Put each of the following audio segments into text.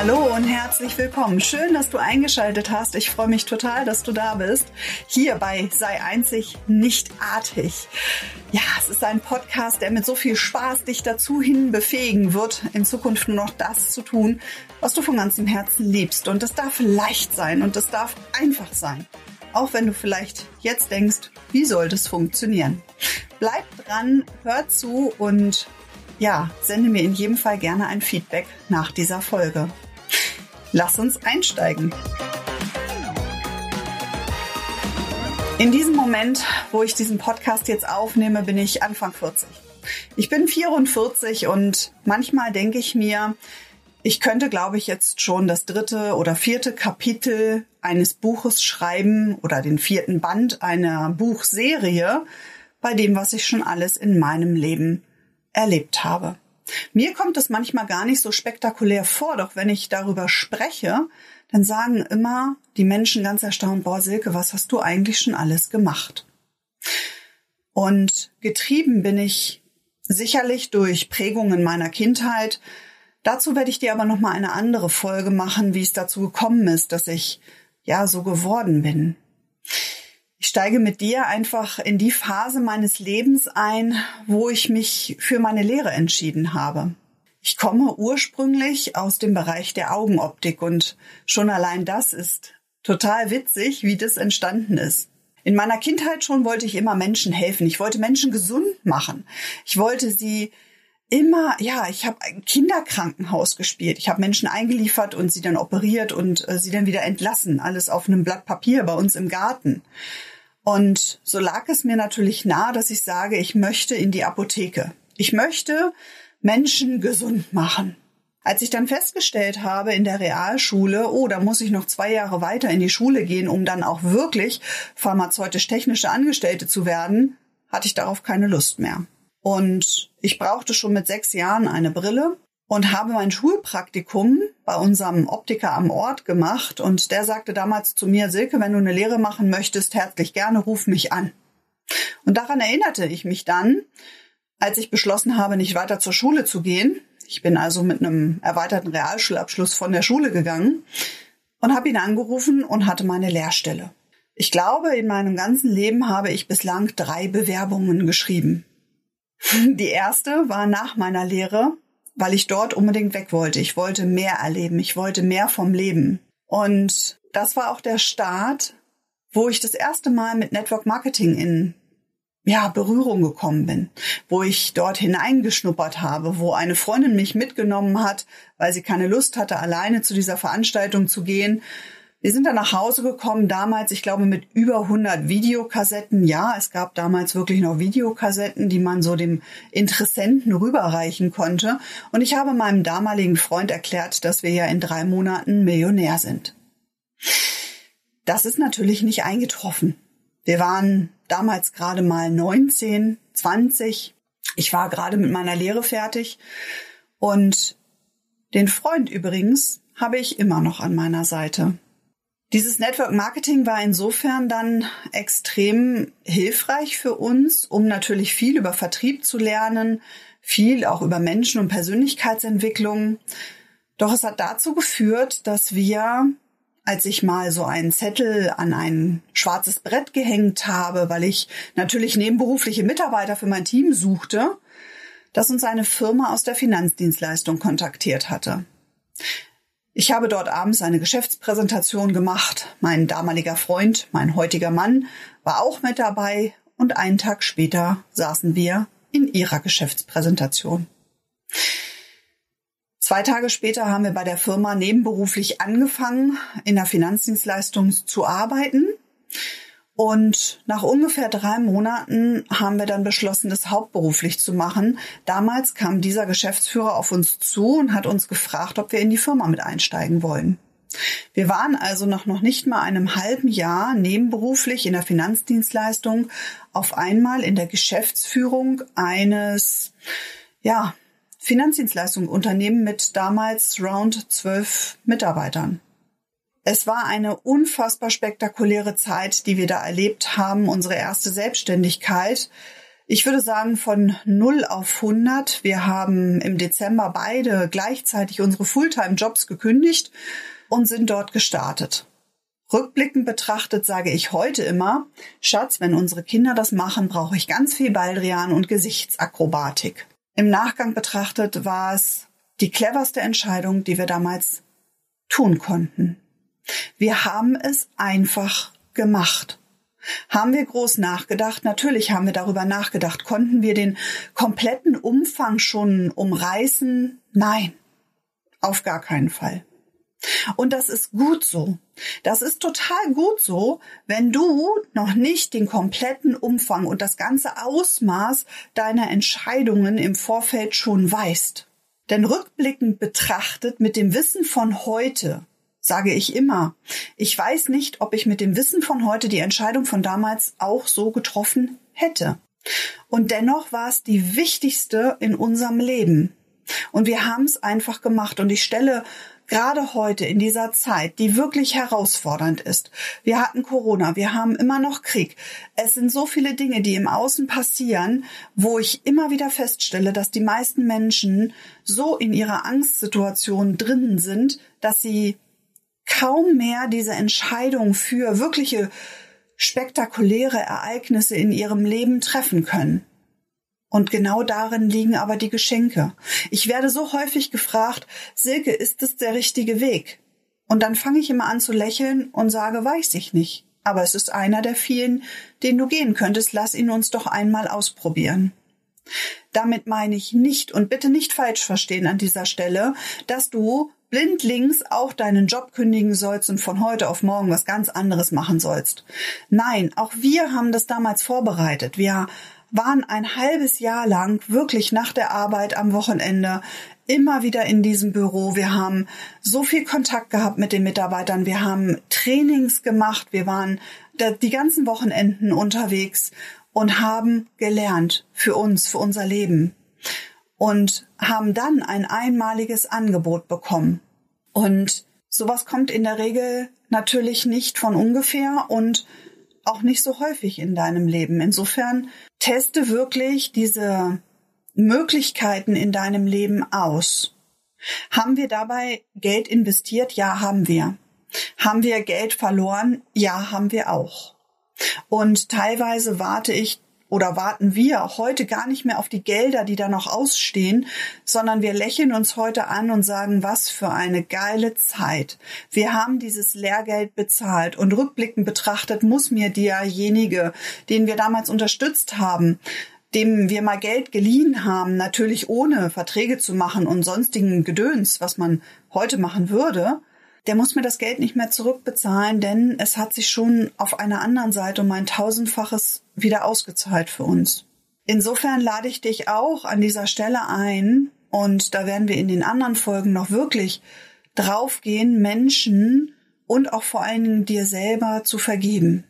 Hallo und herzlich willkommen. Schön, dass du eingeschaltet hast. Ich freue mich total, dass du da bist. Hier bei Sei einzig, nicht artig. Ja, es ist ein Podcast, der mit so viel Spaß dich dazu hin befähigen wird, in Zukunft nur noch das zu tun, was du von ganzem Herzen liebst. Und das darf leicht sein und das darf einfach sein. Auch wenn du vielleicht jetzt denkst, wie soll das funktionieren? Bleib dran, hör zu und ja, sende mir in jedem Fall gerne ein Feedback nach dieser Folge. Lass uns einsteigen. In diesem Moment, wo ich diesen Podcast jetzt aufnehme, bin ich Anfang 40. Ich bin 44 und manchmal denke ich mir, ich könnte, glaube ich, jetzt schon das dritte oder vierte Kapitel eines Buches schreiben oder den vierten Band einer Buchserie bei dem, was ich schon alles in meinem Leben erlebt habe. Mir kommt es manchmal gar nicht so spektakulär vor, doch wenn ich darüber spreche, dann sagen immer die Menschen ganz erstaunt, boah Silke, was hast du eigentlich schon alles gemacht? Und getrieben bin ich sicherlich durch Prägungen meiner Kindheit. Dazu werde ich dir aber noch mal eine andere Folge machen, wie es dazu gekommen ist, dass ich ja so geworden bin. Ich steige mit dir einfach in die Phase meines Lebens ein, wo ich mich für meine Lehre entschieden habe. Ich komme ursprünglich aus dem Bereich der Augenoptik und schon allein das ist total witzig, wie das entstanden ist. In meiner Kindheit schon wollte ich immer Menschen helfen. Ich wollte Menschen gesund machen. Ich wollte sie immer, ja, ich habe ein Kinderkrankenhaus gespielt. Ich habe Menschen eingeliefert und sie dann operiert und äh, sie dann wieder entlassen. Alles auf einem Blatt Papier bei uns im Garten. Und so lag es mir natürlich nahe, dass ich sage, ich möchte in die Apotheke. Ich möchte Menschen gesund machen. Als ich dann festgestellt habe in der Realschule, oh, da muss ich noch zwei Jahre weiter in die Schule gehen, um dann auch wirklich pharmazeutisch-technische Angestellte zu werden, hatte ich darauf keine Lust mehr. Und ich brauchte schon mit sechs Jahren eine Brille und habe mein Schulpraktikum bei unserem Optiker am Ort gemacht und der sagte damals zu mir, Silke, wenn du eine Lehre machen möchtest, herzlich gerne, ruf mich an. Und daran erinnerte ich mich dann, als ich beschlossen habe, nicht weiter zur Schule zu gehen. Ich bin also mit einem erweiterten Realschulabschluss von der Schule gegangen und habe ihn angerufen und hatte meine Lehrstelle. Ich glaube, in meinem ganzen Leben habe ich bislang drei Bewerbungen geschrieben. Die erste war nach meiner Lehre weil ich dort unbedingt weg wollte. Ich wollte mehr erleben, ich wollte mehr vom Leben. Und das war auch der Start, wo ich das erste Mal mit Network Marketing in ja, Berührung gekommen bin, wo ich dort hineingeschnuppert habe, wo eine Freundin mich mitgenommen hat, weil sie keine Lust hatte, alleine zu dieser Veranstaltung zu gehen wir sind dann nach Hause gekommen, damals, ich glaube, mit über 100 Videokassetten. Ja, es gab damals wirklich noch Videokassetten, die man so dem Interessenten rüberreichen konnte. Und ich habe meinem damaligen Freund erklärt, dass wir ja in drei Monaten Millionär sind. Das ist natürlich nicht eingetroffen. Wir waren damals gerade mal 19, 20. Ich war gerade mit meiner Lehre fertig. Und den Freund übrigens habe ich immer noch an meiner Seite. Dieses Network Marketing war insofern dann extrem hilfreich für uns, um natürlich viel über Vertrieb zu lernen, viel auch über Menschen und Persönlichkeitsentwicklung. Doch es hat dazu geführt, dass wir, als ich mal so einen Zettel an ein schwarzes Brett gehängt habe, weil ich natürlich nebenberufliche Mitarbeiter für mein Team suchte, dass uns eine Firma aus der Finanzdienstleistung kontaktiert hatte. Ich habe dort abends eine Geschäftspräsentation gemacht. Mein damaliger Freund, mein heutiger Mann, war auch mit dabei und einen Tag später saßen wir in ihrer Geschäftspräsentation. Zwei Tage später haben wir bei der Firma nebenberuflich angefangen, in der Finanzdienstleistung zu arbeiten. Und nach ungefähr drei Monaten haben wir dann beschlossen, das hauptberuflich zu machen. Damals kam dieser Geschäftsführer auf uns zu und hat uns gefragt, ob wir in die Firma mit einsteigen wollen. Wir waren also nach noch nicht mal einem halben Jahr nebenberuflich in der Finanzdienstleistung auf einmal in der Geschäftsführung eines, ja, Finanzdienstleistungsunternehmen mit damals round zwölf Mitarbeitern. Es war eine unfassbar spektakuläre Zeit, die wir da erlebt haben, unsere erste Selbstständigkeit. Ich würde sagen von 0 auf 100. Wir haben im Dezember beide gleichzeitig unsere Fulltime-Jobs gekündigt und sind dort gestartet. Rückblickend betrachtet sage ich heute immer, Schatz, wenn unsere Kinder das machen, brauche ich ganz viel Baldrian und Gesichtsakrobatik. Im Nachgang betrachtet war es die cleverste Entscheidung, die wir damals tun konnten. Wir haben es einfach gemacht. Haben wir groß nachgedacht? Natürlich haben wir darüber nachgedacht. Konnten wir den kompletten Umfang schon umreißen? Nein, auf gar keinen Fall. Und das ist gut so. Das ist total gut so, wenn du noch nicht den kompletten Umfang und das ganze Ausmaß deiner Entscheidungen im Vorfeld schon weißt. Denn rückblickend betrachtet mit dem Wissen von heute sage ich immer, ich weiß nicht, ob ich mit dem Wissen von heute die Entscheidung von damals auch so getroffen hätte. Und dennoch war es die wichtigste in unserem Leben. Und wir haben es einfach gemacht. Und ich stelle gerade heute in dieser Zeit, die wirklich herausfordernd ist. Wir hatten Corona, wir haben immer noch Krieg. Es sind so viele Dinge, die im Außen passieren, wo ich immer wieder feststelle, dass die meisten Menschen so in ihrer Angstsituation drinnen sind, dass sie kaum mehr diese Entscheidung für wirkliche spektakuläre Ereignisse in ihrem Leben treffen können. Und genau darin liegen aber die Geschenke. Ich werde so häufig gefragt, Silke, ist es der richtige Weg? Und dann fange ich immer an zu lächeln und sage, weiß ich nicht. Aber es ist einer der vielen, den du gehen könntest. Lass ihn uns doch einmal ausprobieren. Damit meine ich nicht und bitte nicht falsch verstehen an dieser Stelle, dass du blindlings auch deinen Job kündigen sollst und von heute auf morgen was ganz anderes machen sollst. Nein, auch wir haben das damals vorbereitet. Wir waren ein halbes Jahr lang wirklich nach der Arbeit am Wochenende immer wieder in diesem Büro. Wir haben so viel Kontakt gehabt mit den Mitarbeitern. Wir haben Trainings gemacht. Wir waren die ganzen Wochenenden unterwegs und haben gelernt für uns, für unser Leben. Und haben dann ein einmaliges Angebot bekommen. Und sowas kommt in der Regel natürlich nicht von ungefähr und auch nicht so häufig in deinem Leben. Insofern teste wirklich diese Möglichkeiten in deinem Leben aus. Haben wir dabei Geld investiert? Ja, haben wir. Haben wir Geld verloren? Ja, haben wir auch. Und teilweise warte ich oder warten wir heute gar nicht mehr auf die Gelder, die da noch ausstehen, sondern wir lächeln uns heute an und sagen, was für eine geile Zeit. Wir haben dieses Lehrgeld bezahlt und rückblickend betrachtet muss mir derjenige, den wir damals unterstützt haben, dem wir mal Geld geliehen haben, natürlich ohne Verträge zu machen und sonstigen Gedöns, was man heute machen würde, der muss mir das Geld nicht mehr zurückbezahlen, denn es hat sich schon auf einer anderen Seite um ein tausendfaches wieder ausgezahlt für uns. Insofern lade ich dich auch an dieser Stelle ein, und da werden wir in den anderen Folgen noch wirklich draufgehen, Menschen und auch vor allen Dingen dir selber zu vergeben.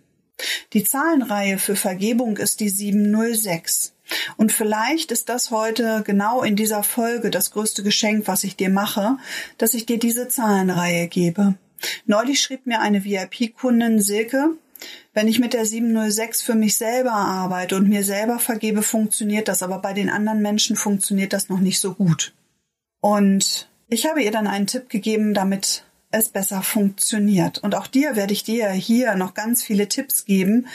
Die Zahlenreihe für Vergebung ist die 706. Und vielleicht ist das heute genau in dieser Folge das größte Geschenk, was ich dir mache, dass ich dir diese Zahlenreihe gebe. Neulich schrieb mir eine VIP-Kundin Silke, wenn ich mit der 706 für mich selber arbeite und mir selber vergebe, funktioniert das, aber bei den anderen Menschen funktioniert das noch nicht so gut. Und ich habe ihr dann einen Tipp gegeben, damit es besser funktioniert. Und auch dir werde ich dir hier noch ganz viele Tipps geben,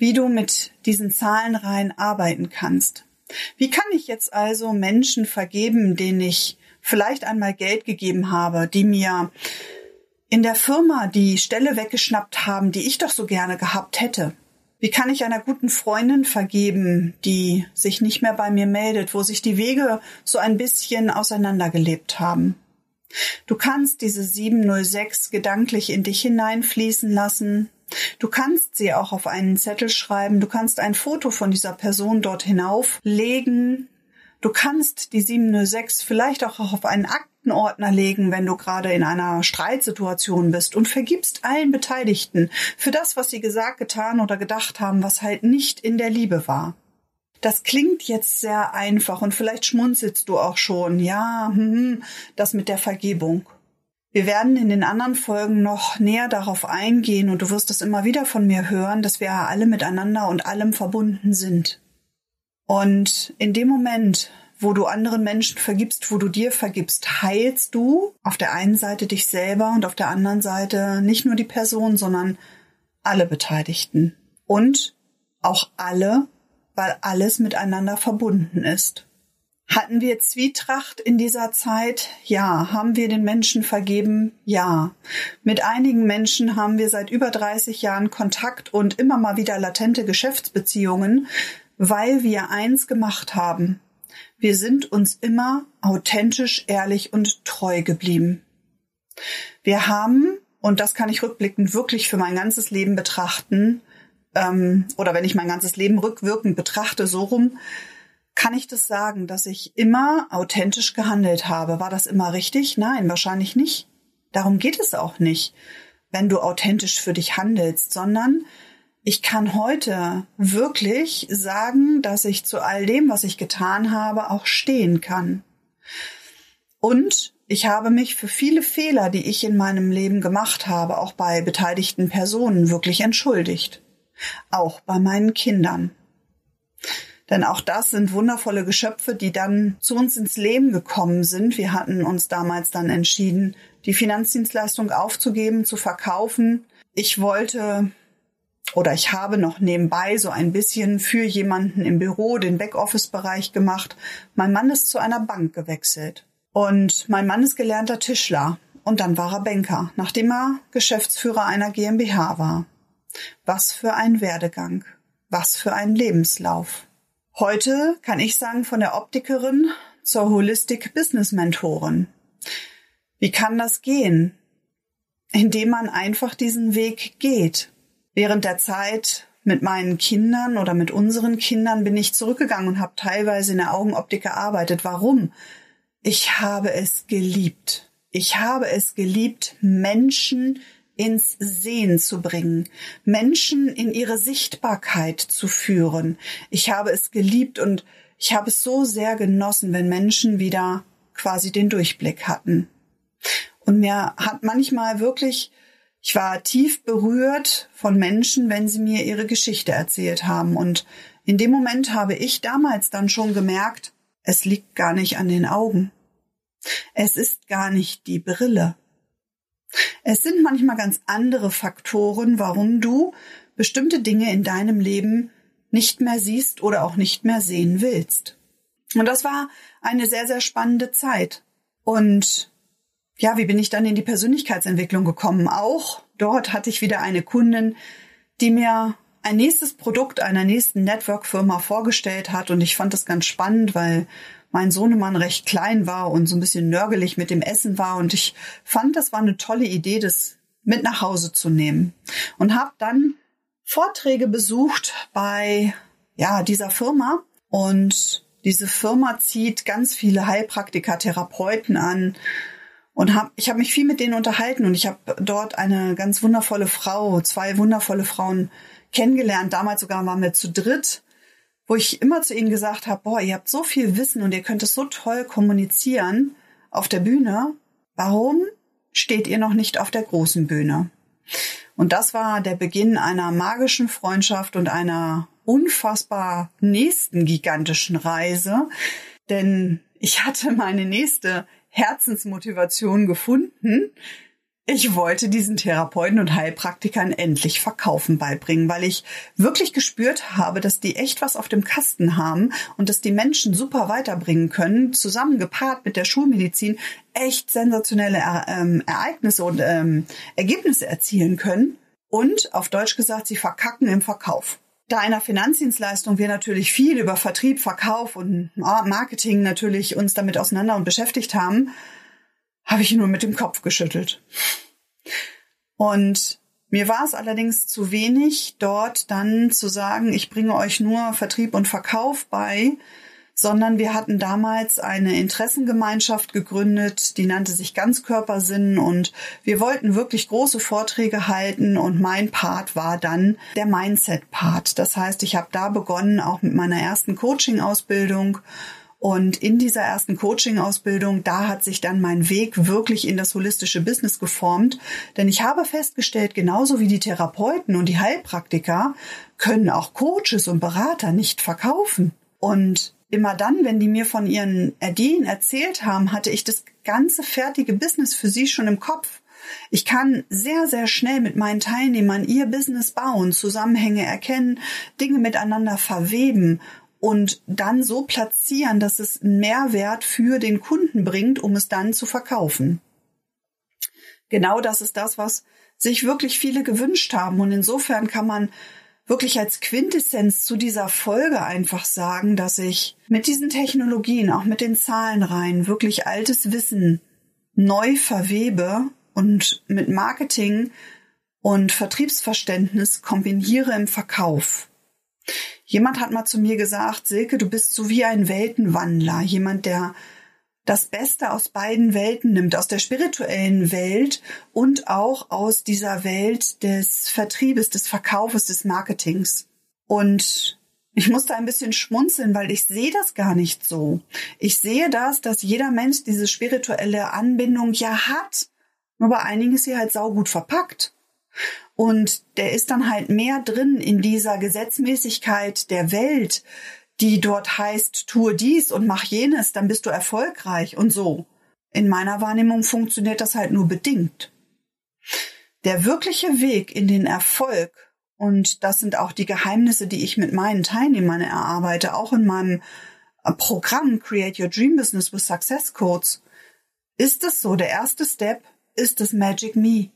wie du mit diesen Zahlenreihen arbeiten kannst. Wie kann ich jetzt also Menschen vergeben, denen ich vielleicht einmal Geld gegeben habe, die mir in der Firma die Stelle weggeschnappt haben, die ich doch so gerne gehabt hätte? Wie kann ich einer guten Freundin vergeben, die sich nicht mehr bei mir meldet, wo sich die Wege so ein bisschen auseinandergelebt haben? Du kannst diese 706 gedanklich in dich hineinfließen lassen, Du kannst sie auch auf einen Zettel schreiben, du kannst ein Foto von dieser Person dort hinauflegen. Du kannst die 706 vielleicht auch auf einen Aktenordner legen, wenn du gerade in einer Streitsituation bist und vergibst allen Beteiligten für das, was sie gesagt, getan oder gedacht haben, was halt nicht in der Liebe war. Das klingt jetzt sehr einfach und vielleicht schmunzelst du auch schon, ja, hm, hm das mit der Vergebung. Wir werden in den anderen Folgen noch näher darauf eingehen und du wirst es immer wieder von mir hören, dass wir alle miteinander und allem verbunden sind. Und in dem Moment, wo du anderen Menschen vergibst, wo du dir vergibst, heilst du auf der einen Seite dich selber und auf der anderen Seite nicht nur die Person, sondern alle Beteiligten. Und auch alle, weil alles miteinander verbunden ist. Hatten wir Zwietracht in dieser Zeit? Ja. Haben wir den Menschen vergeben? Ja. Mit einigen Menschen haben wir seit über 30 Jahren Kontakt und immer mal wieder latente Geschäftsbeziehungen, weil wir eins gemacht haben. Wir sind uns immer authentisch, ehrlich und treu geblieben. Wir haben, und das kann ich rückblickend wirklich für mein ganzes Leben betrachten, ähm, oder wenn ich mein ganzes Leben rückwirkend betrachte, so rum, kann ich das sagen, dass ich immer authentisch gehandelt habe. War das immer richtig? Nein, wahrscheinlich nicht. Darum geht es auch nicht, wenn du authentisch für dich handelst, sondern ich kann heute wirklich sagen, dass ich zu all dem, was ich getan habe, auch stehen kann. Und ich habe mich für viele Fehler, die ich in meinem Leben gemacht habe, auch bei beteiligten Personen wirklich entschuldigt. Auch bei meinen Kindern. Denn auch das sind wundervolle Geschöpfe, die dann zu uns ins Leben gekommen sind. Wir hatten uns damals dann entschieden, die Finanzdienstleistung aufzugeben, zu verkaufen. Ich wollte oder ich habe noch nebenbei so ein bisschen für jemanden im Büro den Backoffice-Bereich gemacht. Mein Mann ist zu einer Bank gewechselt. Und mein Mann ist gelernter Tischler. Und dann war er Banker, nachdem er Geschäftsführer einer GmbH war. Was für ein Werdegang. Was für ein Lebenslauf. Heute kann ich sagen, von der Optikerin zur Holistic Business Mentorin. Wie kann das gehen? Indem man einfach diesen Weg geht. Während der Zeit mit meinen Kindern oder mit unseren Kindern bin ich zurückgegangen und habe teilweise in der Augenoptik gearbeitet. Warum? Ich habe es geliebt. Ich habe es geliebt, Menschen ins Sehen zu bringen, Menschen in ihre Sichtbarkeit zu führen. Ich habe es geliebt und ich habe es so sehr genossen, wenn Menschen wieder quasi den Durchblick hatten. Und mir hat manchmal wirklich, ich war tief berührt von Menschen, wenn sie mir ihre Geschichte erzählt haben. Und in dem Moment habe ich damals dann schon gemerkt, es liegt gar nicht an den Augen. Es ist gar nicht die Brille. Es sind manchmal ganz andere Faktoren, warum du bestimmte Dinge in deinem Leben nicht mehr siehst oder auch nicht mehr sehen willst. Und das war eine sehr, sehr spannende Zeit. Und ja, wie bin ich dann in die Persönlichkeitsentwicklung gekommen? Auch dort hatte ich wieder eine Kundin, die mir ein nächstes Produkt einer nächsten Network-Firma vorgestellt hat. Und ich fand das ganz spannend, weil mein Sohnemann recht klein war und so ein bisschen nörgelig mit dem Essen war. Und ich fand, das war eine tolle Idee, das mit nach Hause zu nehmen. Und habe dann Vorträge besucht bei ja dieser Firma. Und diese Firma zieht ganz viele Heilpraktiker, Therapeuten an. Und hab, ich habe mich viel mit denen unterhalten und ich habe dort eine ganz wundervolle Frau, zwei wundervolle Frauen kennengelernt. Damals sogar waren wir zu dritt wo ich immer zu ihnen gesagt habe, boah, ihr habt so viel Wissen und ihr könnt es so toll kommunizieren auf der Bühne. Warum steht ihr noch nicht auf der großen Bühne? Und das war der Beginn einer magischen Freundschaft und einer unfassbar nächsten gigantischen Reise. Denn ich hatte meine nächste Herzensmotivation gefunden, ich wollte diesen Therapeuten und Heilpraktikern endlich Verkaufen beibringen, weil ich wirklich gespürt habe, dass die echt was auf dem Kasten haben und dass die Menschen super weiterbringen können, zusammen gepaart mit der Schulmedizin echt sensationelle ähm, Ereignisse und ähm, Ergebnisse erzielen können. Und auf Deutsch gesagt, sie verkacken im Verkauf. Da einer Finanzdienstleistung wir natürlich viel über Vertrieb, Verkauf und Marketing natürlich uns damit auseinander und beschäftigt haben, habe ich nur mit dem Kopf geschüttelt. Und mir war es allerdings zu wenig, dort dann zu sagen, ich bringe euch nur Vertrieb und Verkauf bei, sondern wir hatten damals eine Interessengemeinschaft gegründet, die nannte sich Ganzkörpersinn und wir wollten wirklich große Vorträge halten und mein Part war dann der Mindset-Part. Das heißt, ich habe da begonnen, auch mit meiner ersten Coaching-Ausbildung und in dieser ersten Coaching-Ausbildung, da hat sich dann mein Weg wirklich in das holistische Business geformt. Denn ich habe festgestellt, genauso wie die Therapeuten und die Heilpraktiker können auch Coaches und Berater nicht verkaufen. Und immer dann, wenn die mir von ihren Ideen erzählt haben, hatte ich das ganze fertige Business für sie schon im Kopf. Ich kann sehr, sehr schnell mit meinen Teilnehmern ihr Business bauen, Zusammenhänge erkennen, Dinge miteinander verweben und dann so platzieren, dass es Mehrwert für den Kunden bringt, um es dann zu verkaufen. Genau das ist das, was sich wirklich viele gewünscht haben. Und insofern kann man wirklich als Quintessenz zu dieser Folge einfach sagen, dass ich mit diesen Technologien, auch mit den Zahlenreihen, wirklich altes Wissen neu verwebe und mit Marketing und Vertriebsverständnis kombiniere im Verkauf. Jemand hat mal zu mir gesagt, Silke, du bist so wie ein Weltenwandler, jemand, der das Beste aus beiden Welten nimmt, aus der spirituellen Welt und auch aus dieser Welt des Vertriebes, des Verkaufes, des Marketings. Und ich musste ein bisschen schmunzeln, weil ich sehe das gar nicht so. Ich sehe das, dass jeder Mensch diese spirituelle Anbindung ja hat, nur bei einigen ist sie halt saugut verpackt. Und der ist dann halt mehr drin in dieser Gesetzmäßigkeit der Welt, die dort heißt, tue dies und mach jenes, dann bist du erfolgreich und so. In meiner Wahrnehmung funktioniert das halt nur bedingt. Der wirkliche Weg in den Erfolg, und das sind auch die Geheimnisse, die ich mit meinen Teilnehmern erarbeite, auch in meinem äh, Programm Create Your Dream Business with Success Codes, ist es so, der erste Step ist das Magic Me.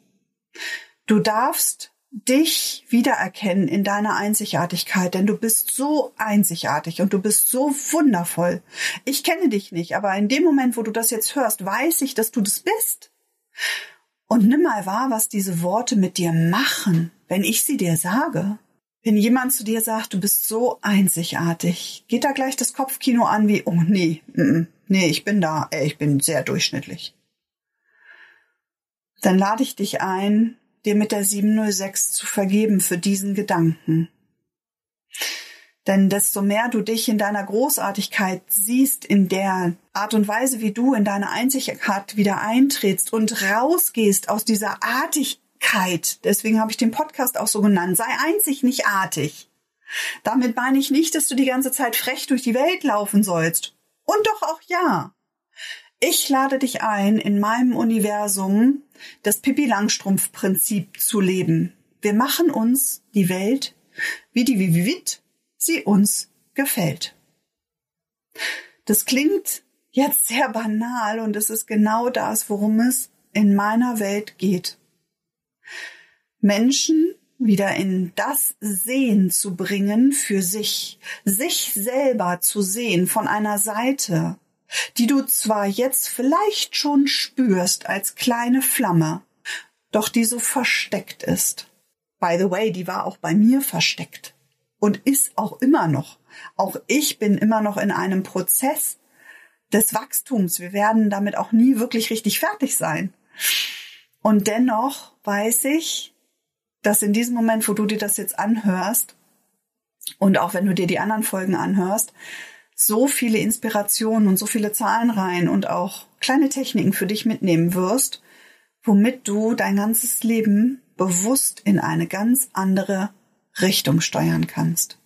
Du darfst dich wiedererkennen in deiner Einzigartigkeit, denn du bist so einzigartig und du bist so wundervoll. Ich kenne dich nicht, aber in dem Moment, wo du das jetzt hörst, weiß ich, dass du das bist. Und nimm mal wahr, was diese Worte mit dir machen, wenn ich sie dir sage. Wenn jemand zu dir sagt, du bist so einzigartig, geht da gleich das Kopfkino an wie, oh nee, nee, ich bin da, ich bin sehr durchschnittlich. Dann lade ich dich ein, dir mit der 706 zu vergeben für diesen Gedanken. Denn desto mehr du dich in deiner Großartigkeit siehst, in der Art und Weise, wie du in deine Einzigkeit wieder eintrittst und rausgehst aus dieser Artigkeit, deswegen habe ich den Podcast auch so genannt, sei einzig, nicht artig. Damit meine ich nicht, dass du die ganze Zeit frech durch die Welt laufen sollst. Und doch auch ja. Ich lade dich ein, in meinem Universum das Pippi Langstrumpf Prinzip zu leben. Wir machen uns die Welt, wie die Vivivit sie uns gefällt. Das klingt jetzt sehr banal und es ist genau das, worum es in meiner Welt geht. Menschen wieder in das Sehen zu bringen für sich, sich selber zu sehen von einer Seite, die du zwar jetzt vielleicht schon spürst als kleine Flamme, doch die so versteckt ist. By the way, die war auch bei mir versteckt und ist auch immer noch. Auch ich bin immer noch in einem Prozess des Wachstums. Wir werden damit auch nie wirklich richtig fertig sein. Und dennoch weiß ich, dass in diesem Moment, wo du dir das jetzt anhörst, und auch wenn du dir die anderen Folgen anhörst, so viele Inspirationen und so viele Zahlenreihen und auch kleine Techniken für dich mitnehmen wirst, womit du dein ganzes Leben bewusst in eine ganz andere Richtung steuern kannst.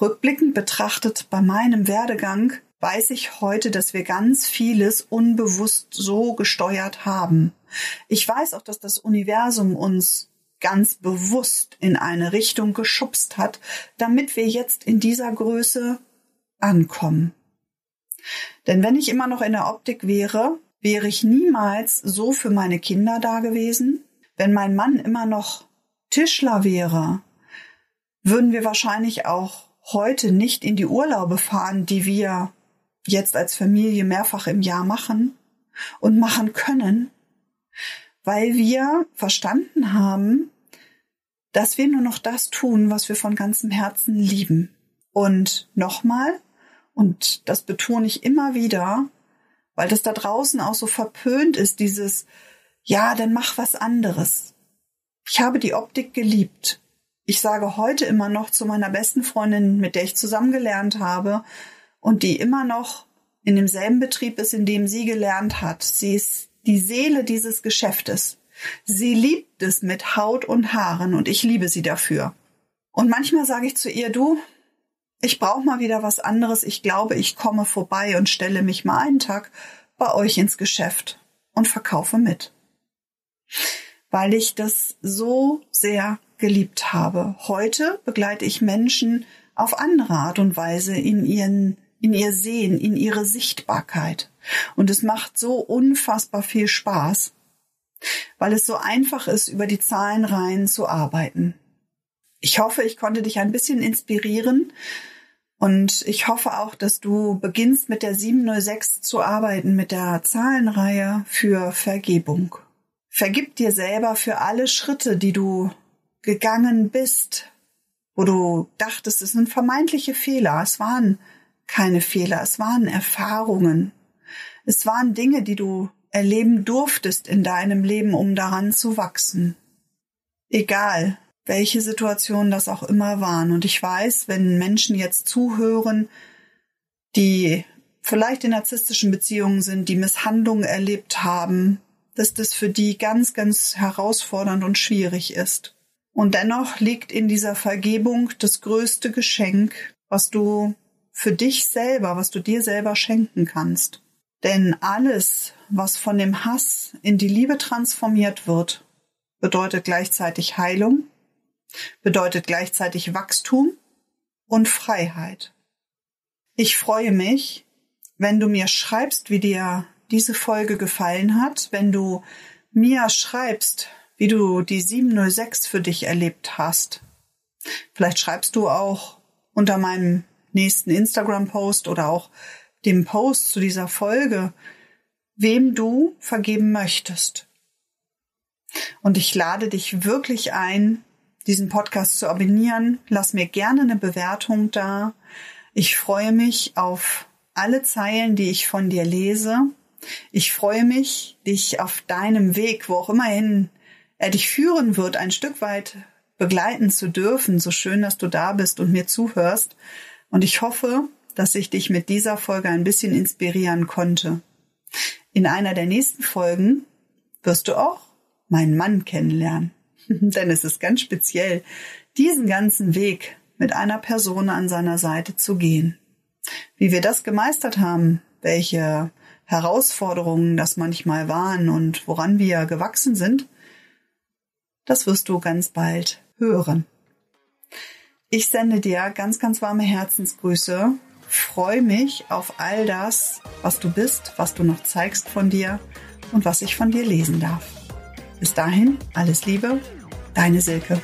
Rückblickend betrachtet bei meinem Werdegang weiß ich heute, dass wir ganz vieles unbewusst so gesteuert haben. Ich weiß auch, dass das Universum uns ganz bewusst in eine Richtung geschubst hat, damit wir jetzt in dieser Größe ankommen. Denn wenn ich immer noch in der Optik wäre, wäre ich niemals so für meine Kinder da gewesen. Wenn mein Mann immer noch Tischler wäre, würden wir wahrscheinlich auch heute nicht in die Urlaube fahren, die wir jetzt als Familie mehrfach im Jahr machen und machen können, weil wir verstanden haben, dass wir nur noch das tun, was wir von ganzem Herzen lieben. Und nochmal, und das betone ich immer wieder, weil das da draußen auch so verpönt ist, dieses, ja, dann mach was anderes. Ich habe die Optik geliebt. Ich sage heute immer noch zu meiner besten Freundin, mit der ich zusammen gelernt habe und die immer noch in demselben Betrieb ist, in dem sie gelernt hat. Sie ist die Seele dieses Geschäftes. Sie liebt es mit Haut und Haaren und ich liebe sie dafür. Und manchmal sage ich zu ihr, du, Ich brauche mal wieder was anderes. Ich glaube, ich komme vorbei und stelle mich mal einen Tag bei euch ins Geschäft und verkaufe mit. Weil ich das so sehr geliebt habe. Heute begleite ich Menschen auf andere Art und Weise in ihren, in ihr Sehen, in ihre Sichtbarkeit. Und es macht so unfassbar viel Spaß, weil es so einfach ist, über die Zahlenreihen zu arbeiten. Ich hoffe, ich konnte dich ein bisschen inspirieren und ich hoffe auch, dass du beginnst mit der 706 zu arbeiten, mit der Zahlenreihe für Vergebung. Vergib dir selber für alle Schritte, die du gegangen bist, wo du dachtest, es sind vermeintliche Fehler. Es waren keine Fehler, es waren Erfahrungen. Es waren Dinge, die du erleben durftest in deinem Leben, um daran zu wachsen. Egal, welche Situation das auch immer waren. Und ich weiß, wenn Menschen jetzt zuhören, die vielleicht in narzisstischen Beziehungen sind, die Misshandlungen erlebt haben, dass das für die ganz, ganz herausfordernd und schwierig ist. Und dennoch liegt in dieser Vergebung das größte Geschenk, was du für dich selber, was du dir selber schenken kannst. Denn alles, was von dem Hass in die Liebe transformiert wird, bedeutet gleichzeitig Heilung, bedeutet gleichzeitig Wachstum und Freiheit. Ich freue mich, wenn du mir schreibst, wie dir diese Folge gefallen hat, wenn du mir schreibst, wie du die 706 für dich erlebt hast. Vielleicht schreibst du auch unter meinem nächsten Instagram-Post oder auch dem Post zu dieser Folge, wem du vergeben möchtest. Und ich lade dich wirklich ein, diesen Podcast zu abonnieren. Lass mir gerne eine Bewertung da. Ich freue mich auf alle Zeilen, die ich von dir lese. Ich freue mich, dich auf deinem Weg, wo auch immerhin er dich führen wird, ein Stück weit begleiten zu dürfen. So schön, dass du da bist und mir zuhörst. Und ich hoffe, dass ich dich mit dieser Folge ein bisschen inspirieren konnte. In einer der nächsten Folgen wirst du auch meinen Mann kennenlernen. Denn es ist ganz speziell, diesen ganzen Weg mit einer Person an seiner Seite zu gehen. Wie wir das gemeistert haben, welche Herausforderungen das manchmal waren und woran wir gewachsen sind, das wirst du ganz bald hören. Ich sende dir ganz, ganz warme Herzensgrüße. Freue mich auf all das, was du bist, was du noch zeigst von dir und was ich von dir lesen darf. Bis dahin, alles Liebe, deine Silke.